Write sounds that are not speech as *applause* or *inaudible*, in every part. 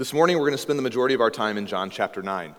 This morning, we're going to spend the majority of our time in John chapter 9.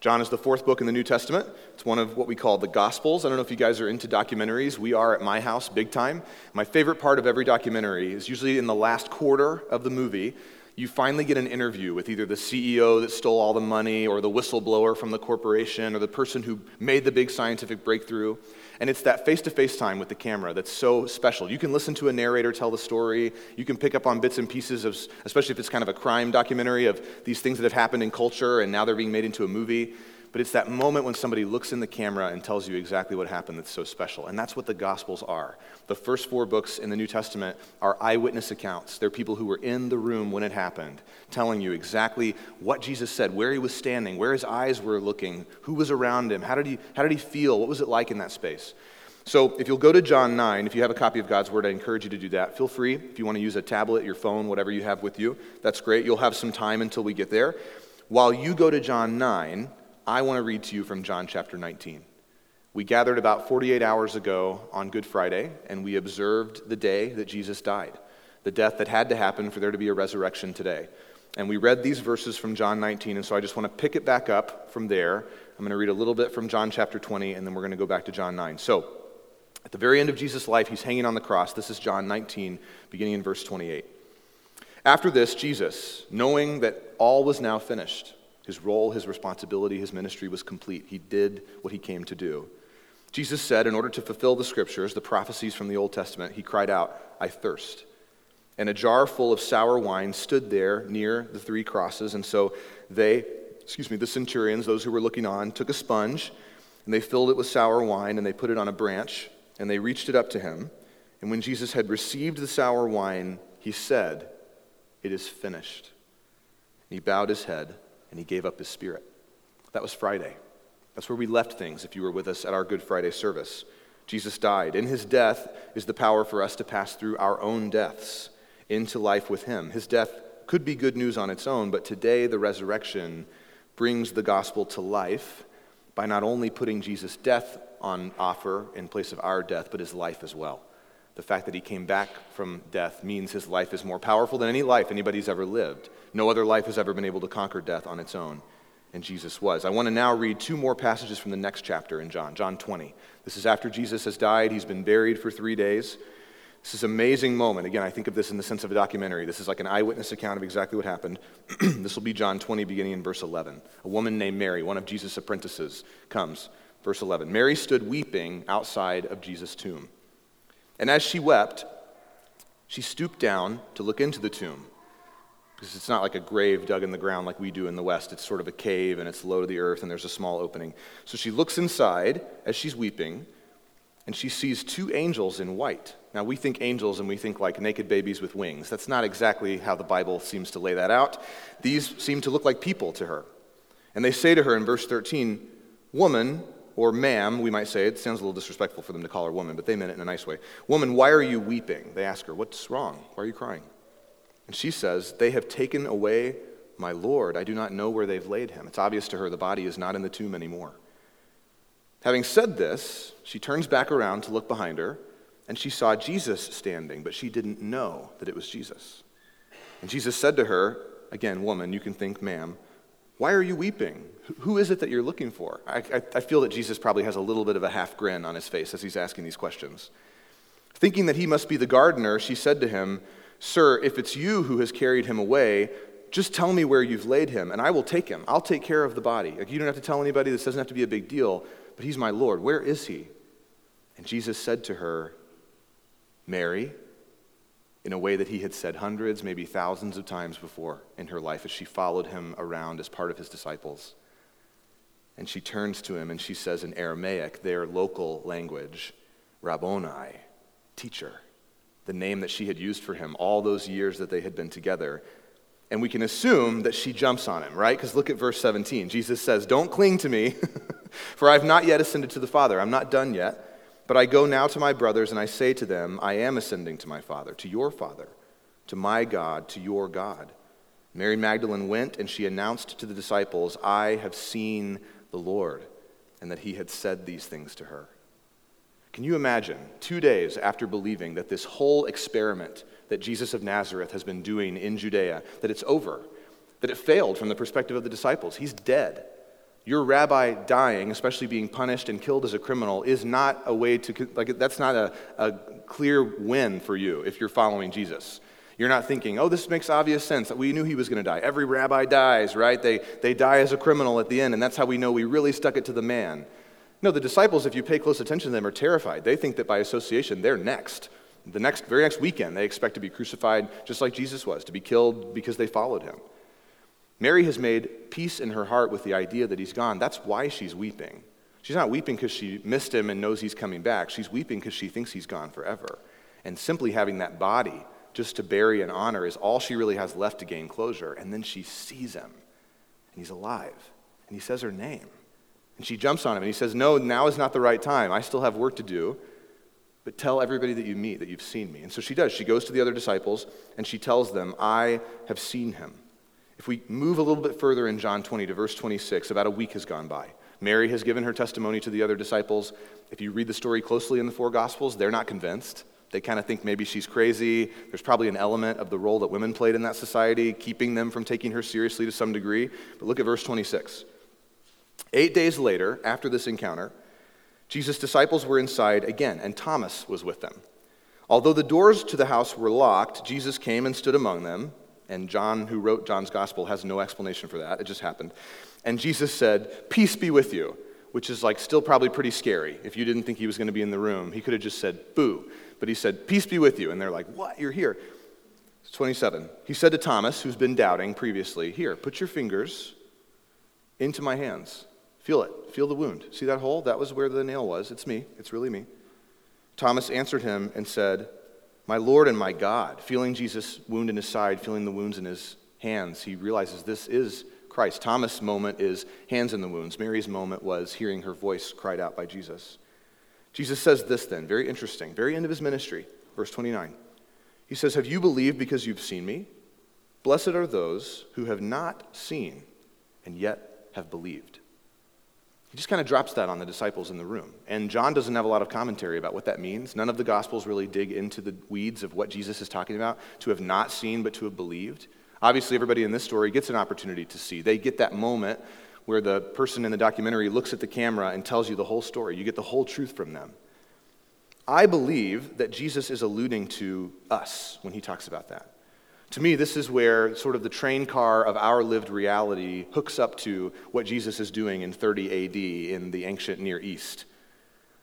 John is the fourth book in the New Testament. It's one of what we call the Gospels. I don't know if you guys are into documentaries. We are at my house big time. My favorite part of every documentary is usually in the last quarter of the movie. You finally get an interview with either the CEO that stole all the money, or the whistleblower from the corporation, or the person who made the big scientific breakthrough. And it's that face to face time with the camera that's so special. You can listen to a narrator tell the story. You can pick up on bits and pieces of, especially if it's kind of a crime documentary of these things that have happened in culture and now they're being made into a movie. But it's that moment when somebody looks in the camera and tells you exactly what happened that's so special. And that's what the Gospels are. The first four books in the New Testament are eyewitness accounts. They're people who were in the room when it happened, telling you exactly what Jesus said, where he was standing, where his eyes were looking, who was around him, how did he, how did he feel, what was it like in that space. So, if you'll go to John 9, if you have a copy of God's Word, I encourage you to do that. Feel free. If you want to use a tablet, your phone, whatever you have with you, that's great. You'll have some time until we get there. While you go to John 9, I want to read to you from John chapter 19. We gathered about 48 hours ago on Good Friday, and we observed the day that Jesus died, the death that had to happen for there to be a resurrection today. And we read these verses from John 19, and so I just want to pick it back up from there. I'm going to read a little bit from John chapter 20, and then we're going to go back to John 9. So, at the very end of Jesus' life, he's hanging on the cross. This is John 19, beginning in verse 28. After this, Jesus, knowing that all was now finished, his role, his responsibility, his ministry was complete. He did what he came to do. Jesus said, in order to fulfill the scriptures, the prophecies from the Old Testament, he cried out, I thirst. And a jar full of sour wine stood there near the three crosses. And so they, excuse me, the centurions, those who were looking on, took a sponge and they filled it with sour wine and they put it on a branch and they reached it up to him. And when Jesus had received the sour wine, he said, It is finished. And he bowed his head and he gave up his spirit. That was Friday. That's where we left things if you were with us at our Good Friday service. Jesus died. In his death is the power for us to pass through our own deaths into life with him. His death could be good news on its own, but today the resurrection brings the gospel to life by not only putting Jesus' death on offer in place of our death, but his life as well. The fact that he came back from death means his life is more powerful than any life anybody's ever lived. No other life has ever been able to conquer death on its own, and Jesus was. I want to now read two more passages from the next chapter in John, John 20. This is after Jesus has died, he's been buried for three days. This is an amazing moment. Again, I think of this in the sense of a documentary. This is like an eyewitness account of exactly what happened. *clears throat* this will be John 20, beginning in verse 11. A woman named Mary, one of Jesus' apprentices, comes. Verse 11 Mary stood weeping outside of Jesus' tomb. And as she wept, she stooped down to look into the tomb. Because it's not like a grave dug in the ground like we do in the West. It's sort of a cave and it's low to the earth and there's a small opening. So she looks inside as she's weeping and she sees two angels in white. Now, we think angels and we think like naked babies with wings. That's not exactly how the Bible seems to lay that out. These seem to look like people to her. And they say to her in verse 13, Woman, or ma'am, we might say. It sounds a little disrespectful for them to call her woman, but they meant it in a nice way. Woman, why are you weeping? They ask her, What's wrong? Why are you crying? And she says, They have taken away my Lord. I do not know where they've laid him. It's obvious to her the body is not in the tomb anymore. Having said this, she turns back around to look behind her, and she saw Jesus standing, but she didn't know that it was Jesus. And Jesus said to her, Again, woman, you can think, ma'am, why are you weeping? Who is it that you're looking for? I, I, I, feel that Jesus probably has a little bit of a half grin on his face as he's asking these questions. Thinking that he must be the gardener, she said to him, Sir, if it's you who has carried him away, just tell me where you've laid him, and I will take him. I'll take care of the body. Like, you don't have to tell anybody. This doesn't have to be a big deal, but he's my Lord. Where is he? And Jesus said to her, Mary in a way that he had said hundreds, maybe thousands of times before in her life as she followed him around as part of his disciples. And she turns to him and she says in Aramaic, their local language, Rabboni, teacher, the name that she had used for him all those years that they had been together. And we can assume that she jumps on him, right? Because look at verse 17. Jesus says, Don't cling to me, *laughs* for I've not yet ascended to the Father. I'm not done yet. But I go now to my brothers, and I say to them, I am ascending to my Father, to your Father, to my God, to your God. Mary Magdalene went, and she announced to the disciples, I have seen the Lord, and that he had said these things to her. Can you imagine, two days after believing that this whole experiment that Jesus of Nazareth has been doing in Judea, that it's over, that it failed from the perspective of the disciples. He's dead. Your rabbi dying, especially being punished and killed as a criminal, is not a way to, like, that's not a, a clear win for you if you're following Jesus. You're not thinking, oh, this makes obvious sense. We knew he was going to die. Every rabbi dies, right? They, they die as a criminal at the end, and that's how we know we really stuck it to the man. No, the disciples, if you pay close attention to them, are terrified. They think that by association, they're next. The next, very next weekend, they expect to be crucified just like Jesus was, to be killed because they followed him. Mary has made peace in her heart with the idea that he's gone. That's why she's weeping. She's not weeping because she missed him and knows he's coming back. She's weeping because she thinks he's gone forever. And simply having that body just to bury and honor is all she really has left to gain closure. And then she sees him, and he's alive, and he says her name. And she jumps on him, and he says, No, now is not the right time. I still have work to do, but tell everybody that you meet that you've seen me. And so she does. She goes to the other disciples, and she tells them, I have seen him. If we move a little bit further in John 20 to verse 26, about a week has gone by. Mary has given her testimony to the other disciples. If you read the story closely in the four Gospels, they're not convinced. They kind of think maybe she's crazy. There's probably an element of the role that women played in that society, keeping them from taking her seriously to some degree. But look at verse 26. Eight days later, after this encounter, Jesus' disciples were inside again, and Thomas was with them. Although the doors to the house were locked, Jesus came and stood among them. And John, who wrote John's gospel, has no explanation for that. It just happened. And Jesus said, Peace be with you, which is like still probably pretty scary. If you didn't think he was going to be in the room, he could have just said, Boo. But he said, Peace be with you. And they're like, What? You're here. It's 27. He said to Thomas, who's been doubting previously, Here, put your fingers into my hands. Feel it. Feel the wound. See that hole? That was where the nail was. It's me. It's really me. Thomas answered him and said, My Lord and my God. Feeling Jesus' wound in his side, feeling the wounds in his hands, he realizes this is Christ. Thomas' moment is hands in the wounds. Mary's moment was hearing her voice cried out by Jesus. Jesus says this then, very interesting, very end of his ministry, verse 29. He says, Have you believed because you've seen me? Blessed are those who have not seen and yet have believed. He just kind of drops that on the disciples in the room. And John doesn't have a lot of commentary about what that means. None of the Gospels really dig into the weeds of what Jesus is talking about to have not seen, but to have believed. Obviously, everybody in this story gets an opportunity to see. They get that moment where the person in the documentary looks at the camera and tells you the whole story. You get the whole truth from them. I believe that Jesus is alluding to us when he talks about that. To me, this is where sort of the train car of our lived reality hooks up to what Jesus is doing in 30 AD in the ancient Near East.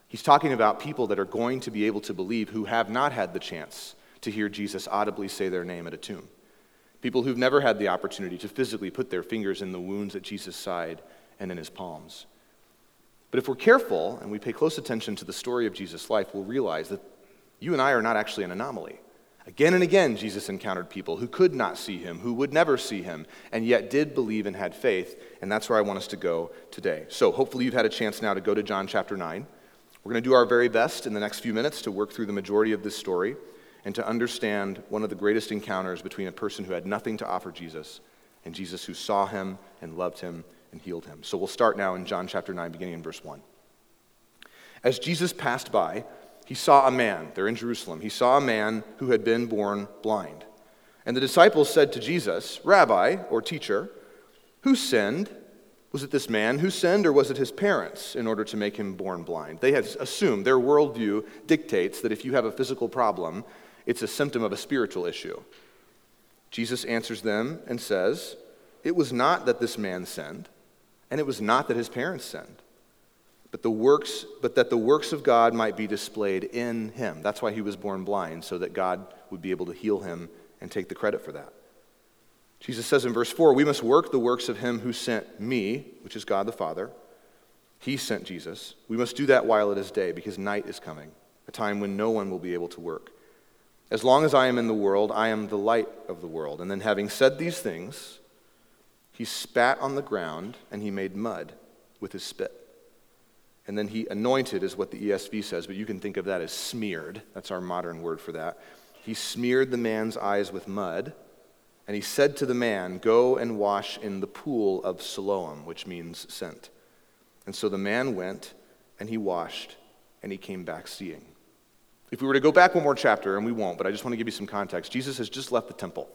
He's talking about people that are going to be able to believe who have not had the chance to hear Jesus audibly say their name at a tomb people who've never had the opportunity to physically put their fingers in the wounds at Jesus' side and in his palms. But if we're careful and we pay close attention to the story of Jesus' life, we'll realize that you and I are not actually an anomaly. Again and again, Jesus encountered people who could not see him, who would never see him, and yet did believe and had faith, and that's where I want us to go today. So hopefully you've had a chance now to go to John chapter 9. We're going to do our very best in the next few minutes to work through the majority of this story and to understand one of the greatest encounters between a person who had nothing to offer Jesus and Jesus who saw him and loved him and healed him. So we'll start now in John chapter 9, beginning in verse 1. As Jesus passed by, he saw a man, they're in Jerusalem, he saw a man who had been born blind. And the disciples said to Jesus, Rabbi, or teacher, who sinned? Was it this man who sinned, or was it his parents in order to make him born blind? They had assumed, their worldview dictates that if you have a physical problem, it's a symptom of a spiritual issue. Jesus answers them and says, It was not that this man sinned, and it was not that his parents sinned, but the works, but that the works of God might be displayed in him. That's why he was born blind, so that God would be able to heal him and take the credit for that. Jesus says in verse 4, We must work the works of him who sent me, which is God the Father. He sent Jesus. We must do that while it is day, because night is coming, a time when no one will be able to work. As long as I am in the world, I am the light of the world. And then, having said these things, he spat on the ground and he made mud with his spit. And then he anointed, is what the ESV says, but you can think of that as smeared. That's our modern word for that. He smeared the man's eyes with mud, and he said to the man, Go and wash in the pool of Siloam, which means sent. And so the man went, and he washed, and he came back seeing. If we were to go back one more chapter, and we won't, but I just want to give you some context, Jesus has just left the temple.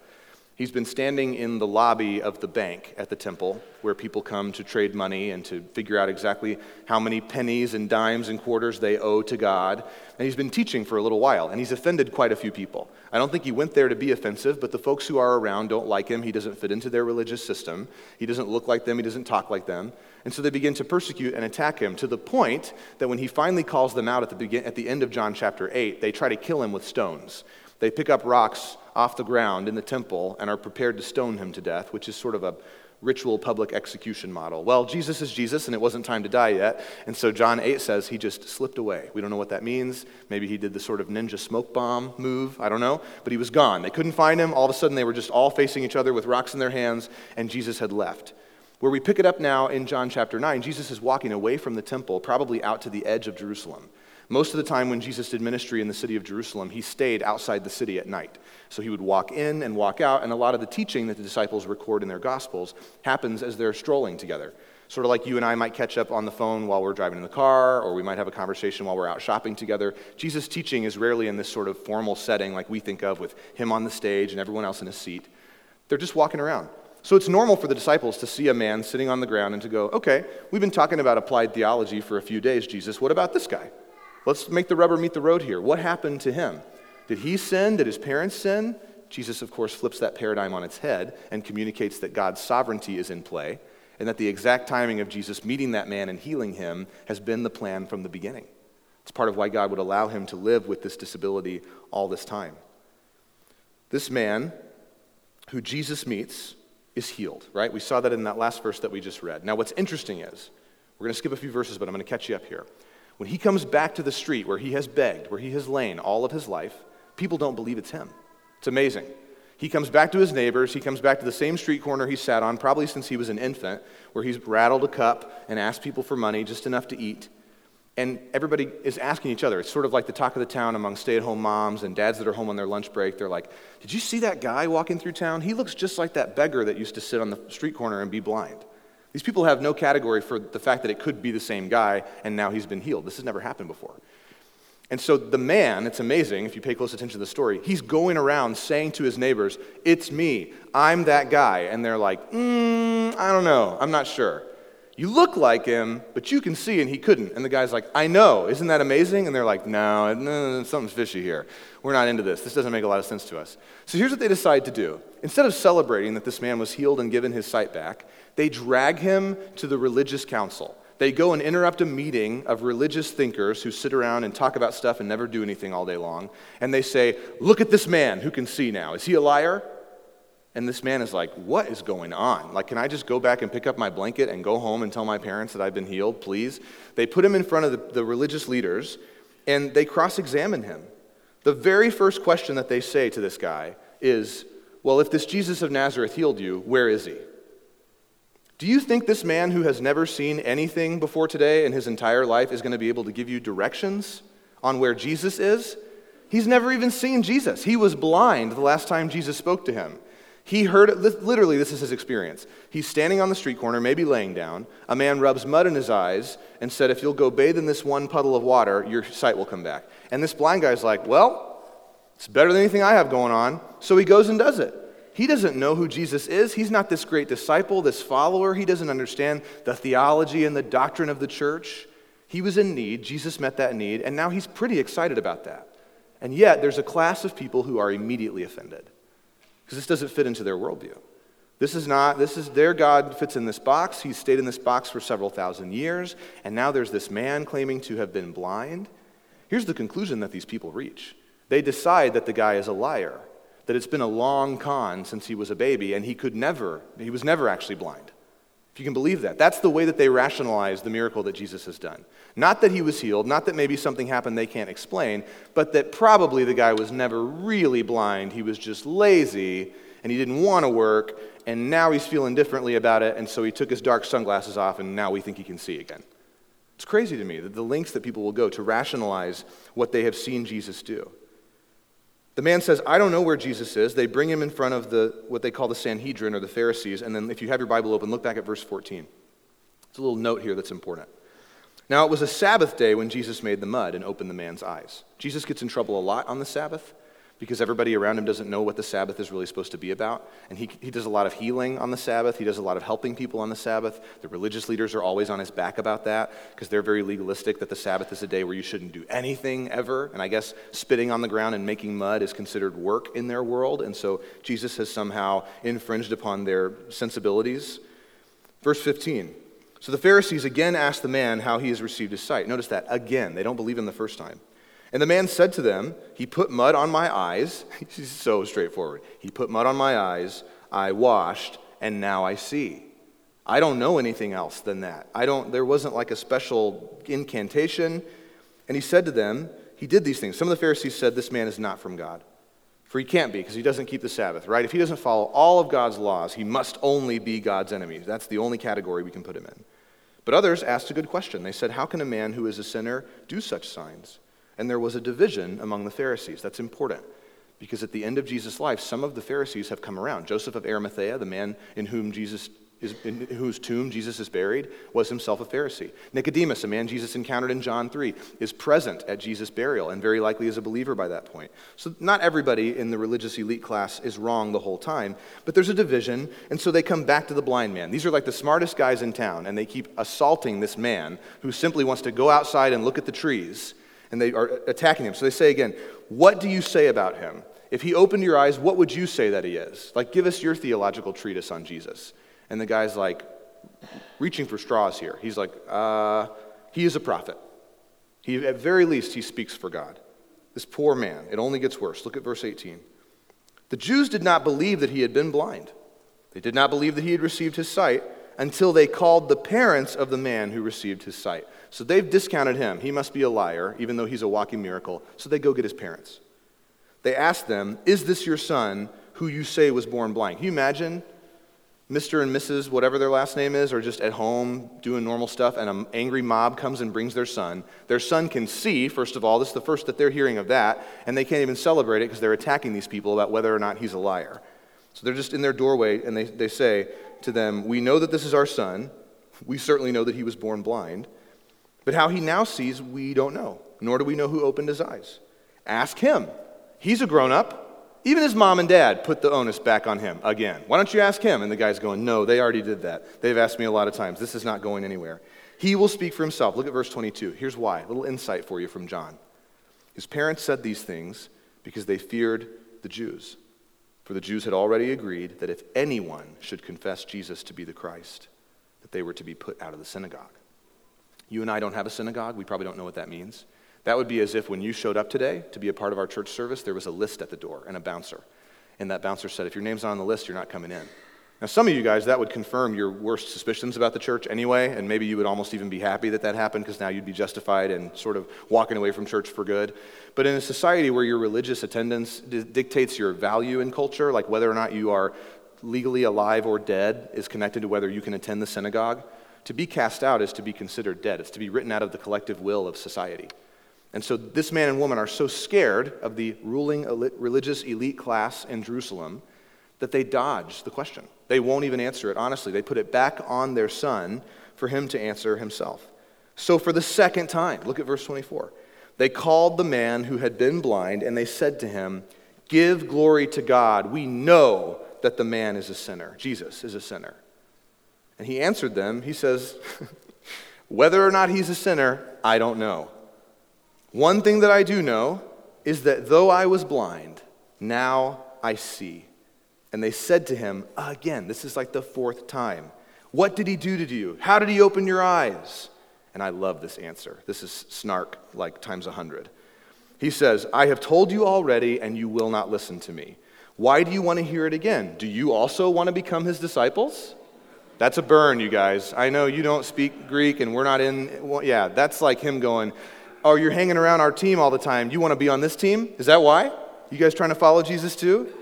He's been standing in the lobby of the bank at the temple where people come to trade money and to figure out exactly how many pennies and dimes and quarters they owe to God. And he's been teaching for a little while, and he's offended quite a few people. I don't think he went there to be offensive, but the folks who are around don't like him. He doesn't fit into their religious system. He doesn't look like them. He doesn't talk like them. And so they begin to persecute and attack him to the point that when he finally calls them out at the, begin- at the end of John chapter 8, they try to kill him with stones. They pick up rocks off the ground in the temple and are prepared to stone him to death, which is sort of a ritual public execution model. Well, Jesus is Jesus, and it wasn't time to die yet. And so John 8 says he just slipped away. We don't know what that means. Maybe he did the sort of ninja smoke bomb move. I don't know. But he was gone. They couldn't find him. All of a sudden, they were just all facing each other with rocks in their hands, and Jesus had left. Where we pick it up now in John chapter 9, Jesus is walking away from the temple, probably out to the edge of Jerusalem. Most of the time when Jesus did ministry in the city of Jerusalem, he stayed outside the city at night. So he would walk in and walk out, and a lot of the teaching that the disciples record in their gospels happens as they're strolling together. Sort of like you and I might catch up on the phone while we're driving in the car, or we might have a conversation while we're out shopping together. Jesus' teaching is rarely in this sort of formal setting like we think of with him on the stage and everyone else in a seat. They're just walking around. So it's normal for the disciples to see a man sitting on the ground and to go, okay, we've been talking about applied theology for a few days, Jesus. What about this guy? Let's make the rubber meet the road here. What happened to him? Did he sin? Did his parents sin? Jesus, of course, flips that paradigm on its head and communicates that God's sovereignty is in play and that the exact timing of Jesus meeting that man and healing him has been the plan from the beginning. It's part of why God would allow him to live with this disability all this time. This man who Jesus meets is healed, right? We saw that in that last verse that we just read. Now, what's interesting is, we're going to skip a few verses, but I'm going to catch you up here. When he comes back to the street where he has begged, where he has lain all of his life, people don't believe it's him. It's amazing. He comes back to his neighbors. He comes back to the same street corner he sat on, probably since he was an infant, where he's rattled a cup and asked people for money, just enough to eat. And everybody is asking each other. It's sort of like the talk of the town among stay at home moms and dads that are home on their lunch break. They're like, Did you see that guy walking through town? He looks just like that beggar that used to sit on the street corner and be blind. These people have no category for the fact that it could be the same guy and now he's been healed. This has never happened before. And so the man, it's amazing if you pay close attention to the story, he's going around saying to his neighbors, It's me, I'm that guy. And they're like, mm, I don't know, I'm not sure. You look like him, but you can see and he couldn't. And the guy's like, I know, isn't that amazing? And they're like, no, no, no, something's fishy here. We're not into this. This doesn't make a lot of sense to us. So here's what they decide to do. Instead of celebrating that this man was healed and given his sight back, they drag him to the religious council. They go and interrupt a meeting of religious thinkers who sit around and talk about stuff and never do anything all day long. And they say, Look at this man who can see now. Is he a liar? And this man is like, What is going on? Like, can I just go back and pick up my blanket and go home and tell my parents that I've been healed, please? They put him in front of the, the religious leaders and they cross examine him. The very first question that they say to this guy is, Well, if this Jesus of Nazareth healed you, where is he? Do you think this man who has never seen anything before today in his entire life is going to be able to give you directions on where Jesus is? He's never even seen Jesus. He was blind the last time Jesus spoke to him. He heard, literally, this is his experience. He's standing on the street corner, maybe laying down. A man rubs mud in his eyes and said, If you'll go bathe in this one puddle of water, your sight will come back. And this blind guy's like, Well, it's better than anything I have going on. So he goes and does it. He doesn't know who Jesus is. He's not this great disciple, this follower. He doesn't understand the theology and the doctrine of the church. He was in need. Jesus met that need, and now he's pretty excited about that. And yet, there's a class of people who are immediately offended because this doesn't fit into their worldview. This is not, this is their God fits in this box. He's stayed in this box for several thousand years, and now there's this man claiming to have been blind. Here's the conclusion that these people reach they decide that the guy is a liar that it's been a long con since he was a baby and he could never, he was never actually blind. If you can believe that. That's the way that they rationalize the miracle that Jesus has done. Not that he was healed, not that maybe something happened they can't explain, but that probably the guy was never really blind. He was just lazy and he didn't want to work, and now he's feeling differently about it, and so he took his dark sunglasses off, and now we think he can see again. It's crazy to me that the lengths that people will go to rationalize what they have seen Jesus do. The man says, I don't know where Jesus is. They bring him in front of the, what they call the Sanhedrin or the Pharisees. And then, if you have your Bible open, look back at verse 14. It's a little note here that's important. Now, it was a Sabbath day when Jesus made the mud and opened the man's eyes. Jesus gets in trouble a lot on the Sabbath because everybody around him doesn't know what the Sabbath is really supposed to be about. And he, he does a lot of healing on the Sabbath, he does a lot of helping people on the Sabbath. The religious leaders are always on his back about that because they're very legalistic that the Sabbath is a day where you shouldn't do anything ever. And I guess spitting on the ground and making mud is considered work in their world. And so Jesus has somehow infringed upon their sensibilities. Verse 15. So the Pharisees again asked the man how he has received his sight. Notice that again. They don't believe him the first time. And the man said to them, He put mud on my eyes. *laughs* He's so straightforward. He put mud on my eyes, I washed, and now I see. I don't know anything else than that. I don't, there wasn't like a special incantation. And he said to them, He did these things. Some of the Pharisees said, This man is not from God. For he can't be, because he doesn't keep the Sabbath, right? If he doesn't follow all of God's laws, he must only be God's enemy. That's the only category we can put him in. But others asked a good question. They said, How can a man who is a sinner do such signs? And there was a division among the Pharisees. That's important because at the end of Jesus' life, some of the Pharisees have come around. Joseph of Arimathea, the man in whom Jesus is, in whose tomb Jesus is buried, was himself a Pharisee. Nicodemus, a man Jesus encountered in John 3, is present at Jesus' burial and very likely is a believer by that point. So, not everybody in the religious elite class is wrong the whole time, but there's a division, and so they come back to the blind man. These are like the smartest guys in town, and they keep assaulting this man who simply wants to go outside and look at the trees and they are attacking him. So they say again, What do you say about him? If he opened your eyes, what would you say that he is? Like, give us your theological treatise on Jesus. And the guy's like, reaching for straws here. He's like, uh, he is a prophet. He, at very least, he speaks for God. This poor man, it only gets worse. Look at verse 18. The Jews did not believe that he had been blind. They did not believe that he had received his sight until they called the parents of the man who received his sight. So they've discounted him. He must be a liar, even though he's a walking miracle. So they go get his parents. They ask them, Is this your son who you say was born blind? Can you imagine Mr. and Mrs., whatever their last name is, are just at home doing normal stuff, and an angry mob comes and brings their son. Their son can see, first of all, this is the first that they're hearing of that, and they can't even celebrate it because they're attacking these people about whether or not he's a liar. So they're just in their doorway, and they, they say to them, We know that this is our son. We certainly know that he was born blind. But how he now sees, we don't know, nor do we know who opened his eyes. Ask him. He's a grown up. Even his mom and dad put the onus back on him again. Why don't you ask him? And the guy's going, No, they already did that. They've asked me a lot of times. This is not going anywhere. He will speak for himself. Look at verse 22. Here's why. A little insight for you from John. His parents said these things because they feared the Jews. For the Jews had already agreed that if anyone should confess Jesus to be the Christ, that they were to be put out of the synagogue. You and I don't have a synagogue. We probably don't know what that means. That would be as if when you showed up today to be a part of our church service, there was a list at the door and a bouncer. And that bouncer said, if your name's not on the list, you're not coming in. Now, some of you guys, that would confirm your worst suspicions about the church anyway, and maybe you would almost even be happy that that happened because now you'd be justified and sort of walking away from church for good. But in a society where your religious attendance d- dictates your value in culture, like whether or not you are legally alive or dead is connected to whether you can attend the synagogue, to be cast out is to be considered dead. It's to be written out of the collective will of society. And so this man and woman are so scared of the ruling religious elite class in Jerusalem that they dodge the question. They won't even answer it honestly. They put it back on their son for him to answer himself. So for the second time, look at verse 24. They called the man who had been blind and they said to him, Give glory to God. We know that the man is a sinner. Jesus is a sinner. And he answered them, he says, *laughs* Whether or not he's a sinner, I don't know. One thing that I do know is that though I was blind, now I see. And they said to him, again, this is like the fourth time, What did he do to you? How did he open your eyes? And I love this answer. This is snark like times a hundred. He says, I have told you already, and you will not listen to me. Why do you want to hear it again? Do you also want to become his disciples? That's a burn, you guys. I know you don't speak Greek and we're not in. Well, yeah, that's like him going, Oh, you're hanging around our team all the time. You want to be on this team? Is that why? You guys trying to follow Jesus too?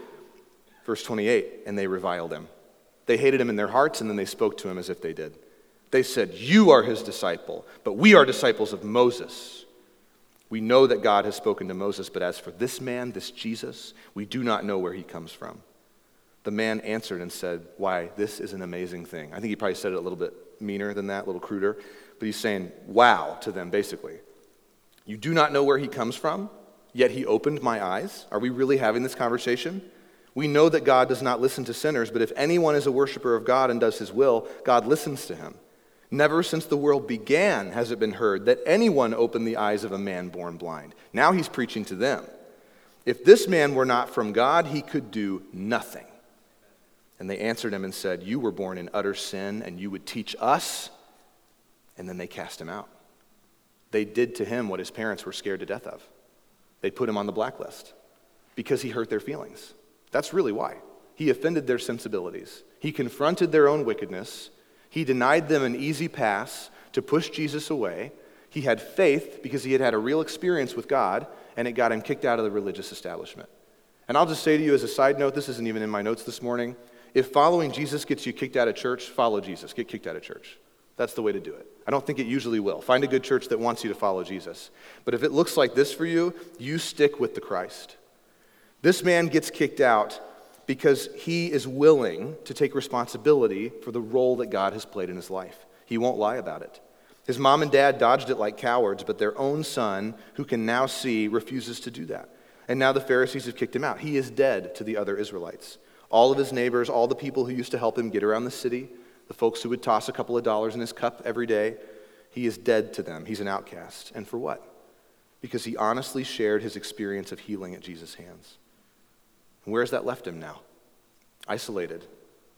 Verse 28 And they reviled him. They hated him in their hearts and then they spoke to him as if they did. They said, You are his disciple, but we are disciples of Moses. We know that God has spoken to Moses, but as for this man, this Jesus, we do not know where he comes from. The man answered and said, Why, this is an amazing thing. I think he probably said it a little bit meaner than that, a little cruder, but he's saying, Wow, to them, basically. You do not know where he comes from? Yet he opened my eyes. Are we really having this conversation? We know that God does not listen to sinners, but if anyone is a worshiper of God and does his will, God listens to him. Never since the world began has it been heard that anyone opened the eyes of a man born blind. Now he's preaching to them. If this man were not from God, he could do nothing. And they answered him and said, You were born in utter sin, and you would teach us? And then they cast him out. They did to him what his parents were scared to death of. They put him on the blacklist because he hurt their feelings. That's really why. He offended their sensibilities. He confronted their own wickedness. He denied them an easy pass to push Jesus away. He had faith because he had had a real experience with God, and it got him kicked out of the religious establishment. And I'll just say to you as a side note this isn't even in my notes this morning. If following Jesus gets you kicked out of church, follow Jesus. Get kicked out of church. That's the way to do it. I don't think it usually will. Find a good church that wants you to follow Jesus. But if it looks like this for you, you stick with the Christ. This man gets kicked out because he is willing to take responsibility for the role that God has played in his life. He won't lie about it. His mom and dad dodged it like cowards, but their own son, who can now see, refuses to do that. And now the Pharisees have kicked him out. He is dead to the other Israelites. All of his neighbors, all the people who used to help him get around the city, the folks who would toss a couple of dollars in his cup every day, he is dead to them. He's an outcast. And for what? Because he honestly shared his experience of healing at Jesus' hands. And where has that left him now? Isolated,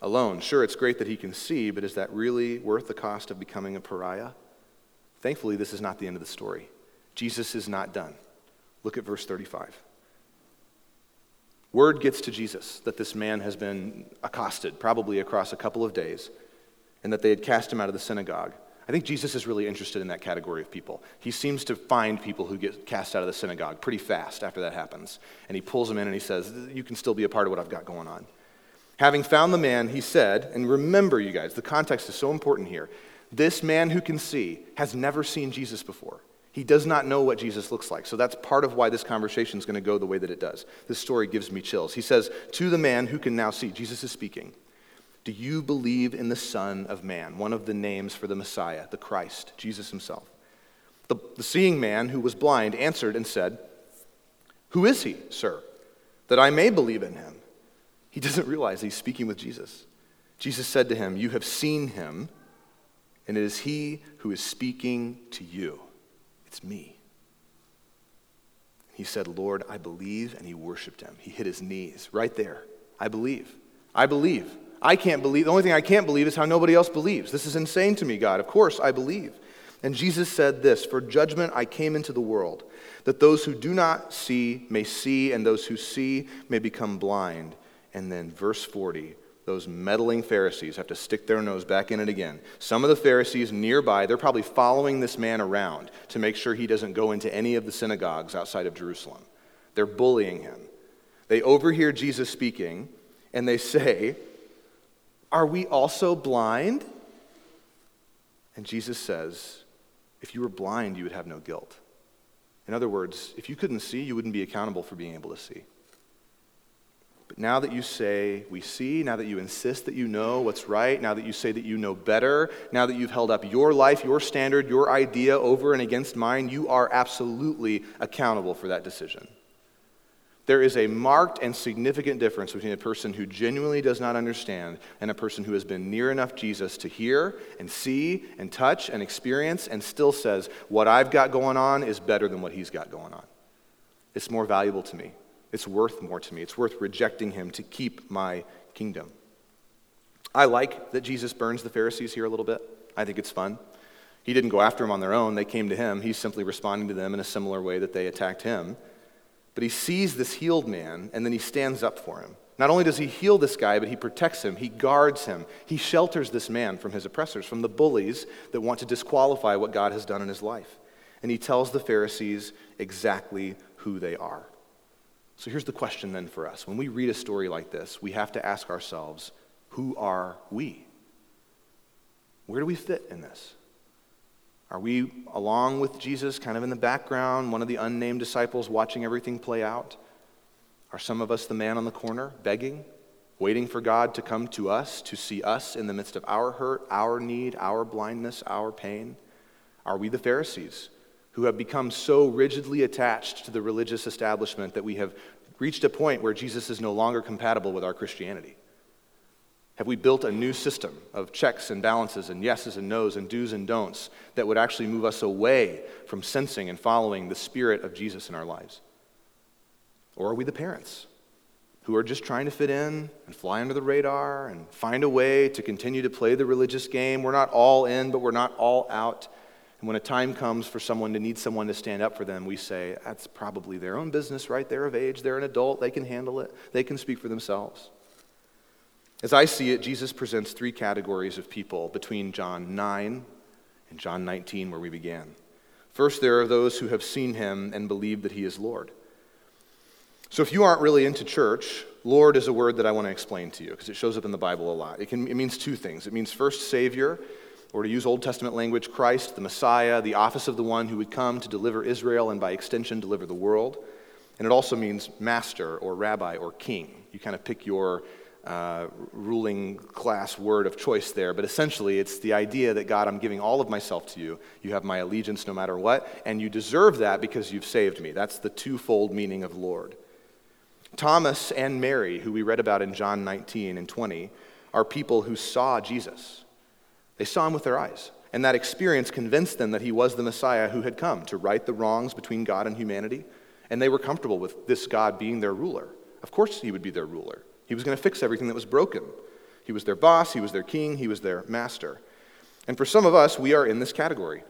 alone. Sure, it's great that he can see, but is that really worth the cost of becoming a pariah? Thankfully, this is not the end of the story. Jesus is not done. Look at verse 35. Word gets to Jesus that this man has been accosted, probably across a couple of days, and that they had cast him out of the synagogue. I think Jesus is really interested in that category of people. He seems to find people who get cast out of the synagogue pretty fast after that happens. And he pulls them in and he says, You can still be a part of what I've got going on. Having found the man, he said, and remember, you guys, the context is so important here. This man who can see has never seen Jesus before. He does not know what Jesus looks like. So that's part of why this conversation is going to go the way that it does. This story gives me chills. He says, To the man who can now see, Jesus is speaking, Do you believe in the Son of Man, one of the names for the Messiah, the Christ, Jesus himself? The, the seeing man who was blind answered and said, Who is he, sir, that I may believe in him? He doesn't realize he's speaking with Jesus. Jesus said to him, You have seen him, and it is he who is speaking to you. It's me. He said, Lord, I believe, and he worshiped him. He hit his knees right there. I believe. I believe. I can't believe. The only thing I can't believe is how nobody else believes. This is insane to me, God. Of course, I believe. And Jesus said this For judgment I came into the world, that those who do not see may see, and those who see may become blind. And then, verse 40 those meddling Pharisees have to stick their nose back in it again. Some of the Pharisees nearby, they're probably following this man around to make sure he doesn't go into any of the synagogues outside of Jerusalem. They're bullying him. They overhear Jesus speaking and they say, Are we also blind? And Jesus says, If you were blind, you would have no guilt. In other words, if you couldn't see, you wouldn't be accountable for being able to see. But now that you say we see, now that you insist that you know what's right, now that you say that you know better, now that you've held up your life, your standard, your idea over and against mine, you are absolutely accountable for that decision. There is a marked and significant difference between a person who genuinely does not understand and a person who has been near enough Jesus to hear and see and touch and experience and still says, What I've got going on is better than what he's got going on. It's more valuable to me. It's worth more to me. It's worth rejecting him to keep my kingdom. I like that Jesus burns the Pharisees here a little bit. I think it's fun. He didn't go after them on their own, they came to him. He's simply responding to them in a similar way that they attacked him. But he sees this healed man, and then he stands up for him. Not only does he heal this guy, but he protects him, he guards him, he shelters this man from his oppressors, from the bullies that want to disqualify what God has done in his life. And he tells the Pharisees exactly who they are. So here's the question then for us. When we read a story like this, we have to ask ourselves who are we? Where do we fit in this? Are we along with Jesus, kind of in the background, one of the unnamed disciples watching everything play out? Are some of us the man on the corner, begging, waiting for God to come to us, to see us in the midst of our hurt, our need, our blindness, our pain? Are we the Pharisees who have become so rigidly attached to the religious establishment that we have reached a point where Jesus is no longer compatible with our Christianity? Have we built a new system of checks and balances and yeses and nos and do's and don'ts that would actually move us away from sensing and following the Spirit of Jesus in our lives? Or are we the parents who are just trying to fit in and fly under the radar and find a way to continue to play the religious game? We're not all in, but we're not all out. And when a time comes for someone to need someone to stand up for them, we say, that's probably their own business, right? They're of age, they're an adult, they can handle it, they can speak for themselves. As I see it, Jesus presents three categories of people between John 9 and John 19, where we began. First, there are those who have seen him and believe that he is Lord. So, if you aren't really into church, Lord is a word that I want to explain to you because it shows up in the Bible a lot. It, can, it means two things it means first, Savior, or to use Old Testament language, Christ, the Messiah, the office of the one who would come to deliver Israel and by extension deliver the world. And it also means master or rabbi or king. You kind of pick your uh, ruling class word of choice there, but essentially it's the idea that God, I'm giving all of myself to you. You have my allegiance no matter what, and you deserve that because you've saved me. That's the twofold meaning of Lord. Thomas and Mary, who we read about in John 19 and 20, are people who saw Jesus. They saw him with their eyes, and that experience convinced them that he was the Messiah who had come to right the wrongs between God and humanity, and they were comfortable with this God being their ruler. Of course, he would be their ruler. He was going to fix everything that was broken. He was their boss, he was their king, he was their master. And for some of us, we are in this category.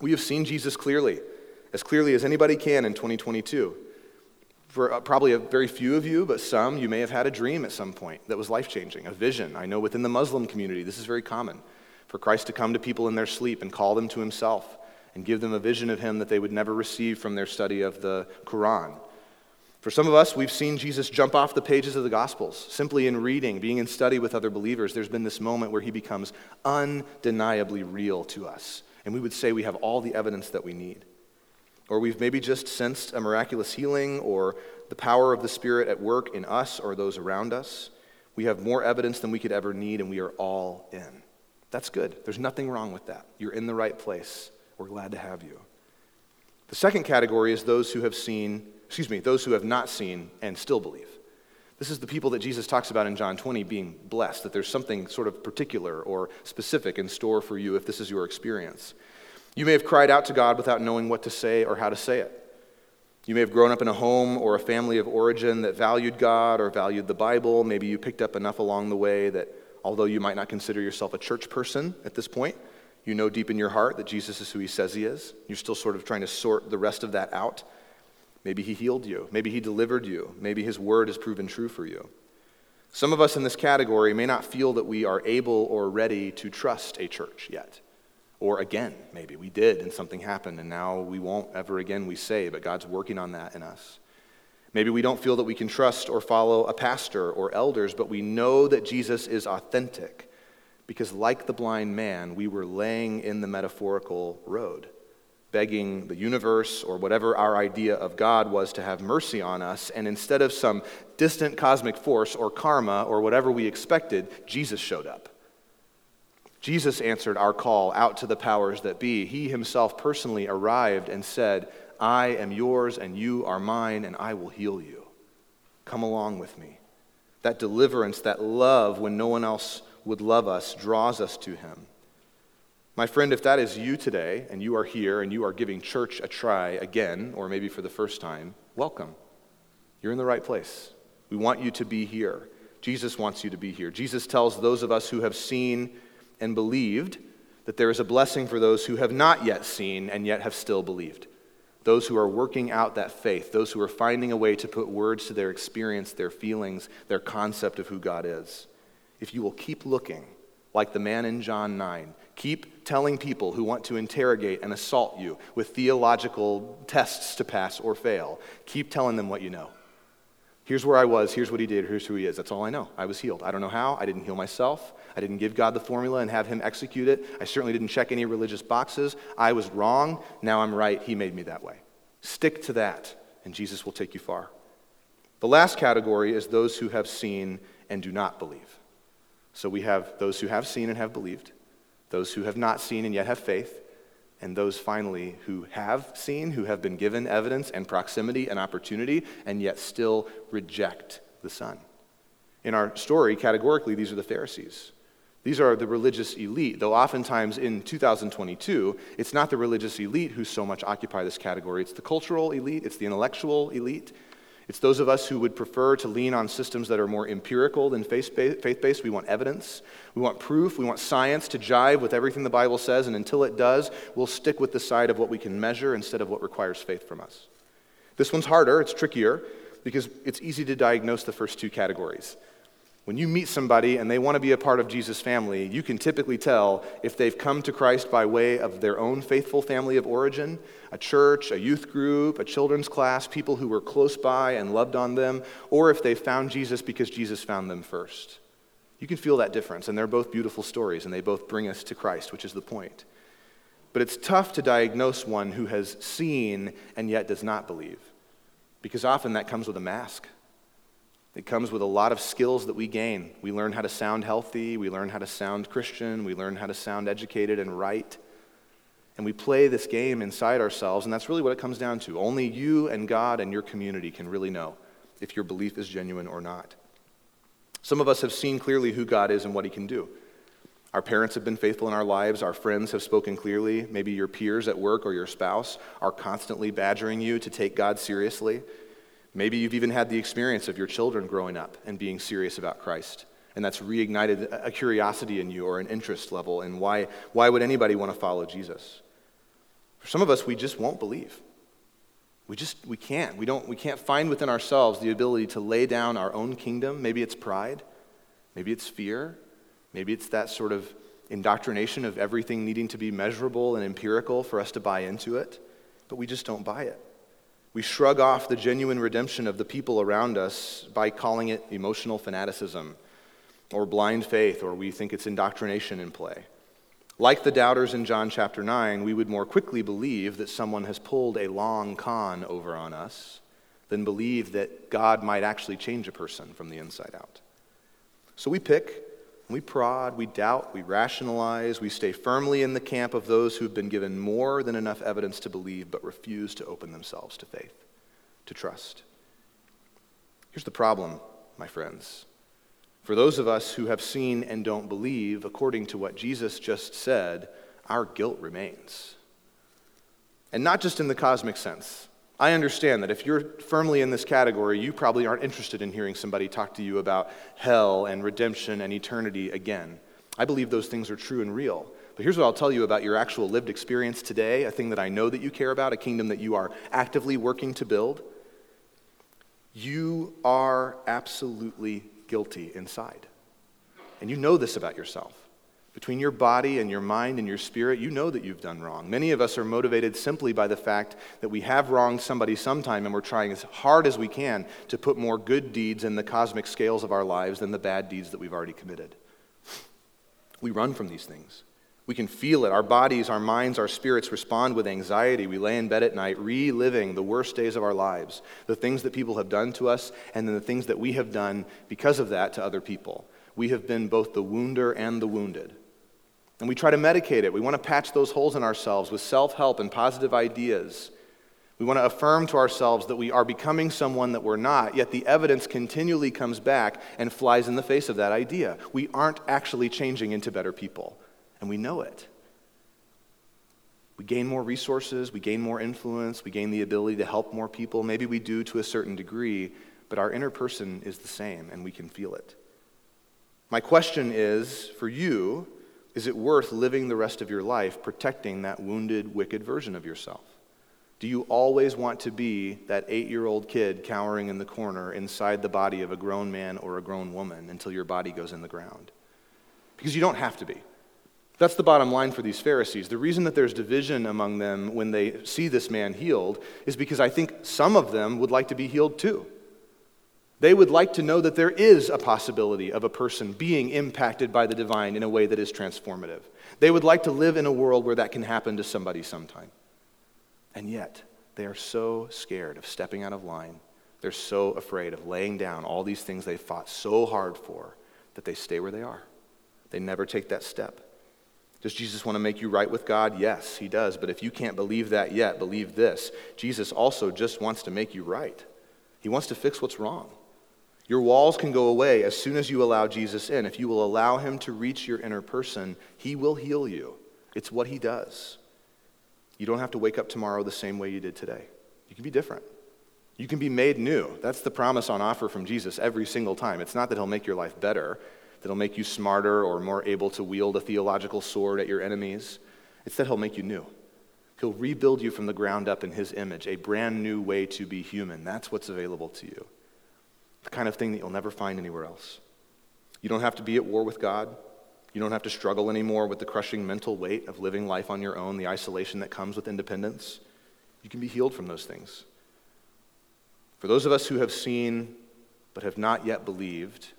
We have seen Jesus clearly, as clearly as anybody can in 2022. For uh, probably a very few of you, but some, you may have had a dream at some point that was life changing, a vision. I know within the Muslim community, this is very common for Christ to come to people in their sleep and call them to himself and give them a vision of him that they would never receive from their study of the Quran. For some of us, we've seen Jesus jump off the pages of the Gospels. Simply in reading, being in study with other believers, there's been this moment where he becomes undeniably real to us. And we would say we have all the evidence that we need. Or we've maybe just sensed a miraculous healing or the power of the Spirit at work in us or those around us. We have more evidence than we could ever need, and we are all in. That's good. There's nothing wrong with that. You're in the right place. We're glad to have you. The second category is those who have seen excuse me, those who have not seen and still believe. This is the people that Jesus talks about in John 20 being blessed, that there's something sort of particular or specific in store for you if this is your experience. You may have cried out to God without knowing what to say or how to say it. You may have grown up in a home or a family of origin that valued God or valued the Bible. Maybe you picked up enough along the way that although you might not consider yourself a church person at this point, you know deep in your heart that Jesus is who he says he is. You're still sort of trying to sort the rest of that out. Maybe he healed you. Maybe he delivered you. Maybe his word has proven true for you. Some of us in this category may not feel that we are able or ready to trust a church yet. Or again, maybe we did and something happened and now we won't ever again, we say, but God's working on that in us. Maybe we don't feel that we can trust or follow a pastor or elders, but we know that Jesus is authentic because, like the blind man, we were laying in the metaphorical road begging the universe or whatever our idea of God was to have mercy on us, and instead of some distant cosmic force or karma or whatever we expected, Jesus showed up. Jesus answered our call out to the powers that be. He himself personally arrived and said, I am yours and you are mine, and I will heal you. Come along with me. That deliverance, that love when no one else would love us, draws us to him. My friend, if that is you today and you are here and you are giving church a try again, or maybe for the first time, welcome. You're in the right place. We want you to be here. Jesus wants you to be here. Jesus tells those of us who have seen and believed that there is a blessing for those who have not yet seen and yet have still believed. Those who are working out that faith, those who are finding a way to put words to their experience, their feelings, their concept of who God is. If you will keep looking, like the man in John 9, Keep telling people who want to interrogate and assault you with theological tests to pass or fail. Keep telling them what you know. Here's where I was. Here's what he did. Here's who he is. That's all I know. I was healed. I don't know how. I didn't heal myself. I didn't give God the formula and have him execute it. I certainly didn't check any religious boxes. I was wrong. Now I'm right. He made me that way. Stick to that, and Jesus will take you far. The last category is those who have seen and do not believe. So we have those who have seen and have believed those who have not seen and yet have faith, and those finally who have seen, who have been given evidence and proximity and opportunity, and yet still reject the Son. In our story, categorically, these are the Pharisees. These are the religious elite, though oftentimes in 2022, it's not the religious elite who so much occupy this category. It's the cultural elite, it's the intellectual elite, it's those of us who would prefer to lean on systems that are more empirical than faith based. We want evidence, we want proof, we want science to jive with everything the Bible says, and until it does, we'll stick with the side of what we can measure instead of what requires faith from us. This one's harder, it's trickier, because it's easy to diagnose the first two categories. When you meet somebody and they want to be a part of Jesus' family, you can typically tell if they've come to Christ by way of their own faithful family of origin, a church, a youth group, a children's class, people who were close by and loved on them, or if they found Jesus because Jesus found them first. You can feel that difference, and they're both beautiful stories, and they both bring us to Christ, which is the point. But it's tough to diagnose one who has seen and yet does not believe, because often that comes with a mask. It comes with a lot of skills that we gain. We learn how to sound healthy, we learn how to sound Christian, we learn how to sound educated and right. And we play this game inside ourselves, and that's really what it comes down to. Only you and God and your community can really know if your belief is genuine or not. Some of us have seen clearly who God is and what He can do. Our parents have been faithful in our lives. Our friends have spoken clearly. Maybe your peers at work or your spouse are constantly badgering you to take God seriously. Maybe you've even had the experience of your children growing up and being serious about Christ. And that's reignited a curiosity in you or an interest level in why, why would anybody want to follow Jesus? For some of us, we just won't believe. We just we can't. We don't we can't find within ourselves the ability to lay down our own kingdom. Maybe it's pride, maybe it's fear, maybe it's that sort of indoctrination of everything needing to be measurable and empirical for us to buy into it, but we just don't buy it. We shrug off the genuine redemption of the people around us by calling it emotional fanaticism or blind faith, or we think it's indoctrination in play. Like the doubters in John chapter 9, we would more quickly believe that someone has pulled a long con over on us than believe that God might actually change a person from the inside out. So we pick we prod, we doubt, we rationalize, we stay firmly in the camp of those who've been given more than enough evidence to believe but refuse to open themselves to faith, to trust. Here's the problem, my friends. For those of us who have seen and don't believe, according to what Jesus just said, our guilt remains. And not just in the cosmic sense. I understand that if you're firmly in this category, you probably aren't interested in hearing somebody talk to you about hell and redemption and eternity again. I believe those things are true and real. But here's what I'll tell you about your actual lived experience today, a thing that I know that you care about, a kingdom that you are actively working to build. You are absolutely guilty inside. And you know this about yourself between your body and your mind and your spirit, you know that you've done wrong. Many of us are motivated simply by the fact that we have wronged somebody sometime and we're trying as hard as we can to put more good deeds in the cosmic scales of our lives than the bad deeds that we've already committed. We run from these things. We can feel it. Our bodies, our minds, our spirits respond with anxiety. We lay in bed at night reliving the worst days of our lives, the things that people have done to us, and then the things that we have done because of that to other people. We have been both the wounder and the wounded. And we try to medicate it. We want to patch those holes in ourselves with self help and positive ideas. We want to affirm to ourselves that we are becoming someone that we're not, yet the evidence continually comes back and flies in the face of that idea. We aren't actually changing into better people, and we know it. We gain more resources, we gain more influence, we gain the ability to help more people. Maybe we do to a certain degree, but our inner person is the same, and we can feel it. My question is for you, is it worth living the rest of your life protecting that wounded, wicked version of yourself? Do you always want to be that eight year old kid cowering in the corner inside the body of a grown man or a grown woman until your body goes in the ground? Because you don't have to be. That's the bottom line for these Pharisees. The reason that there's division among them when they see this man healed is because I think some of them would like to be healed too. They would like to know that there is a possibility of a person being impacted by the divine in a way that is transformative. They would like to live in a world where that can happen to somebody sometime. And yet, they are so scared of stepping out of line. They're so afraid of laying down all these things they fought so hard for that they stay where they are. They never take that step. Does Jesus want to make you right with God? Yes, he does. But if you can't believe that yet, believe this Jesus also just wants to make you right. He wants to fix what's wrong. Your walls can go away as soon as you allow Jesus in. If you will allow him to reach your inner person, he will heal you. It's what he does. You don't have to wake up tomorrow the same way you did today. You can be different. You can be made new. That's the promise on offer from Jesus every single time. It's not that he'll make your life better, that he'll make you smarter or more able to wield a theological sword at your enemies. It's that he'll make you new. He'll rebuild you from the ground up in his image, a brand new way to be human. That's what's available to you. The kind of thing that you'll never find anywhere else. You don't have to be at war with God. You don't have to struggle anymore with the crushing mental weight of living life on your own, the isolation that comes with independence. You can be healed from those things. For those of us who have seen but have not yet believed,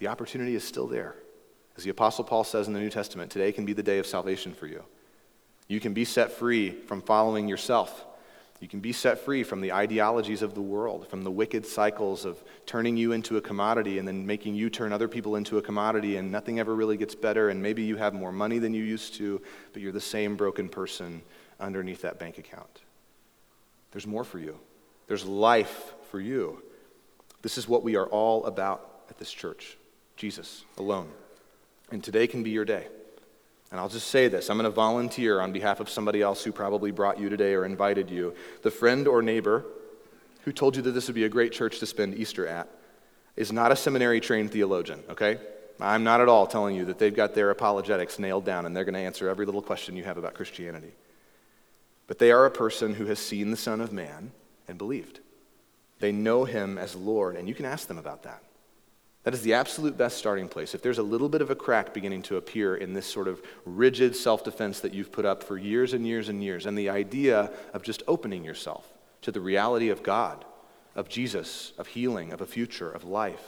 the opportunity is still there. As the Apostle Paul says in the New Testament, today can be the day of salvation for you. You can be set free from following yourself you can be set free from the ideologies of the world, from the wicked cycles of turning you into a commodity and then making you turn other people into a commodity, and nothing ever really gets better. And maybe you have more money than you used to, but you're the same broken person underneath that bank account. There's more for you, there's life for you. This is what we are all about at this church Jesus alone. And today can be your day. And I'll just say this I'm going to volunteer on behalf of somebody else who probably brought you today or invited you. The friend or neighbor who told you that this would be a great church to spend Easter at is not a seminary trained theologian, okay? I'm not at all telling you that they've got their apologetics nailed down and they're going to answer every little question you have about Christianity. But they are a person who has seen the Son of Man and believed. They know him as Lord, and you can ask them about that. That is the absolute best starting place. If there's a little bit of a crack beginning to appear in this sort of rigid self defense that you've put up for years and years and years, and the idea of just opening yourself to the reality of God, of Jesus, of healing, of a future, of life,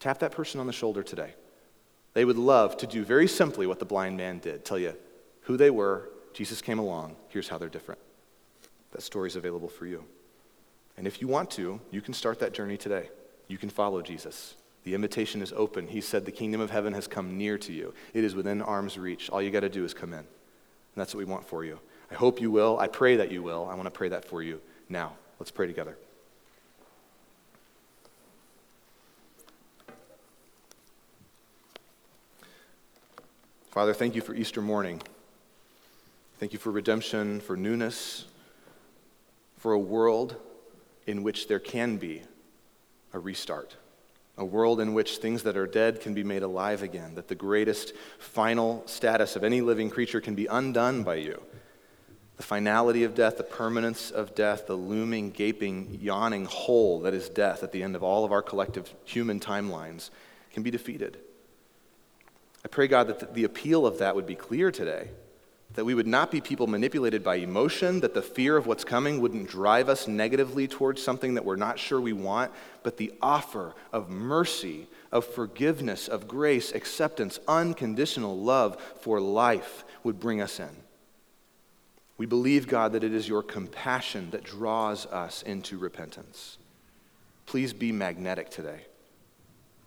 tap that person on the shoulder today. They would love to do very simply what the blind man did tell you who they were, Jesus came along, here's how they're different. That story is available for you. And if you want to, you can start that journey today. You can follow Jesus. The invitation is open. He said, The kingdom of heaven has come near to you. It is within arm's reach. All you got to do is come in. And that's what we want for you. I hope you will. I pray that you will. I want to pray that for you now. Let's pray together. Father, thank you for Easter morning. Thank you for redemption, for newness, for a world in which there can be a restart a world in which things that are dead can be made alive again, that the greatest final status of any living creature can be undone by you. The finality of death, the permanence of death, the looming, gaping, yawning hole that is death at the end of all of our collective human timelines can be defeated. I pray, God, that the appeal of that would be clear today that we would not be people manipulated by emotion, that the fear of what's coming wouldn't drive us negatively towards something that we're not sure we want, but the offer of mercy, of forgiveness, of grace, acceptance, unconditional love for life would bring us in. We believe, God, that it is your compassion that draws us into repentance. Please be magnetic today.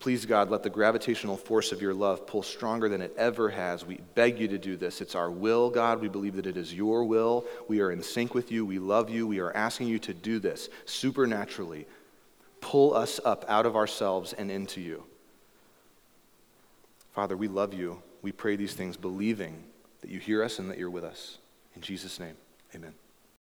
Please, God, let the gravitational force of your love pull stronger than it ever has. We beg you to do this. It's our will, God. We believe that it is your will. We are in sync with you. We love you. We are asking you to do this supernaturally. Pull us up out of ourselves and into you. Father, we love you. We pray these things believing that you hear us and that you're with us. In Jesus' name, amen.